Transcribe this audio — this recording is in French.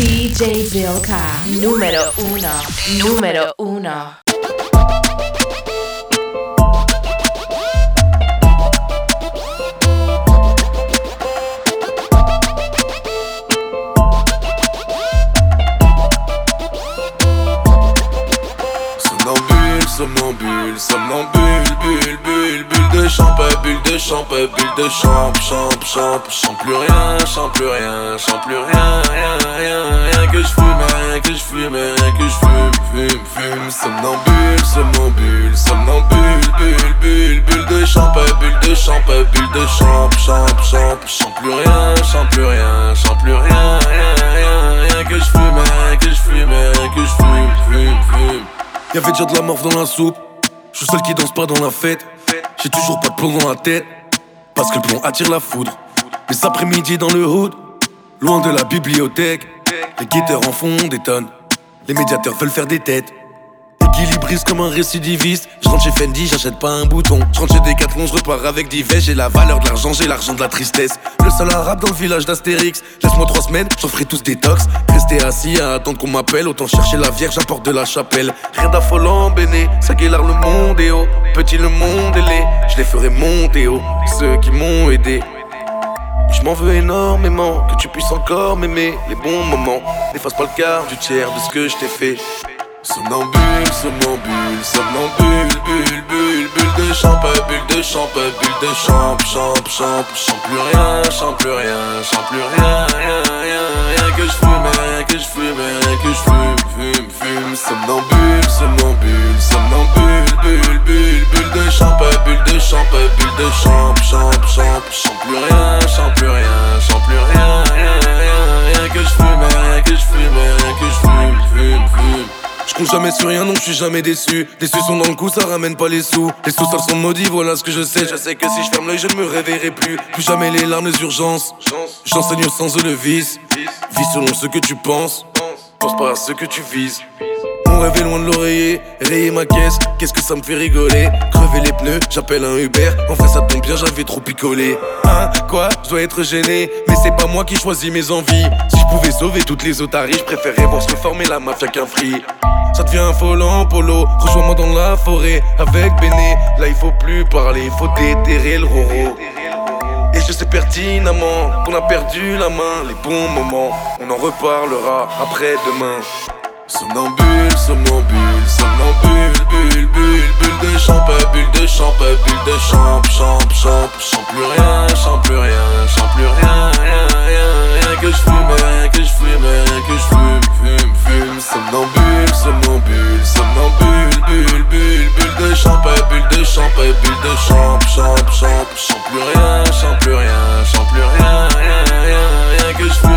DJ Bilka, número uno, número uno. Somnambule, somnambule, somnambule, bulle, bulle, bulle de champagne, bulle de champagne, bulle de champ, champ, champ, chante plus rien, chante plus rien, chante plus rien, rien, rien, rien que je fume, rien que je fume, rien que je fume, fume, fume, somnambule, somnambule, somnambule, bulle, bulle, bulle de champagne, bulle de champagne, bulle de champ, champ, champ, chante plus rien, chante plus rien, chante plus rien, Y'avait déjà de la morve dans la soupe. Je suis seul qui danse pas dans la fête. J'ai toujours pas de plomb dans la tête. Parce que le plomb attire la foudre. Les après-midi dans le hood, loin de la bibliothèque. Les guetteurs en font des tonnes. Les médiateurs veulent faire des têtes. Équilibriste comme un récidiviste. Je rentre chez Fendi, j'achète pas un bouton. Je rentre chez Decathlon, je repars avec vestes. J'ai la valeur de l'argent, j'ai l'argent de la tristesse. Le seul arabe dans le village d'Astérix. Laisse-moi trois semaines, j'en ferai tous des tox. Rester assis à attendre qu'on m'appelle. Autant chercher la vierge à porte de la chapelle. Rien d'affolant, béné. Ça guélar le monde est haut. Petit le monde est laid. Je les ferai monter haut. Ceux qui m'ont aidé. Je m'en veux énormément que tu puisses encore m'aimer les bons moments. N'efface pas le quart du tiers de ce que je t'ai fait. Somnambule, somnambule, somnambule, bulle, bulle, bulle de champagne, bulle de champagne, bulle de champ, champ, champ, chante plus rien, chante plus rien, chante plus rien, rien, rien, rien que je fume, rien que je fume, rien que je fume, fume, fume, somnambule, somnambule, somnambule, bulle, bulle, bulle de champagne, bulle de champagne, bulle de champ, champ, jamais sur rien, donc je suis jamais déçu. Déçu sont dans le coup, ça ramène pas les sous. Les sous sont maudits, voilà ce que je sais. Je sais que si je ferme l'œil, je ne me réveillerai plus. Plus jamais les larmes, les urgences. J'enseigne au sens de le vice. Vis selon ce que tu penses. Pense pas à ce que tu vises. Mon rêve est loin de l'oreiller, rayer ma caisse, qu'est-ce que ça me fait rigoler? Crever les pneus, j'appelle un Uber, en vrai ça tombe bien, j'avais trop picolé Hein, quoi, je dois être gêné, mais c'est pas moi qui choisis mes envies Si je pouvais sauver toutes les otaries, je préférerais voir se former la mafia qu'un free ça devient volant polo, rejoins-moi dans la forêt avec Béné. Là il faut plus parler, faut déterrer le roro. Et je sais pertinemment qu'on a perdu la main, les bons moments, on en reparlera après-demain. Somnambule, somnambule, somnambule, bulle, bulle, bulle de champagne, bulle de champagne, bulle de champ, champ, champ, chante plus rien, chante plus rien, bulle de champagne, bulle de champ, champ, champ, chante plus rien, chante plus rien, chante plus rien, rien, rien, rien que je.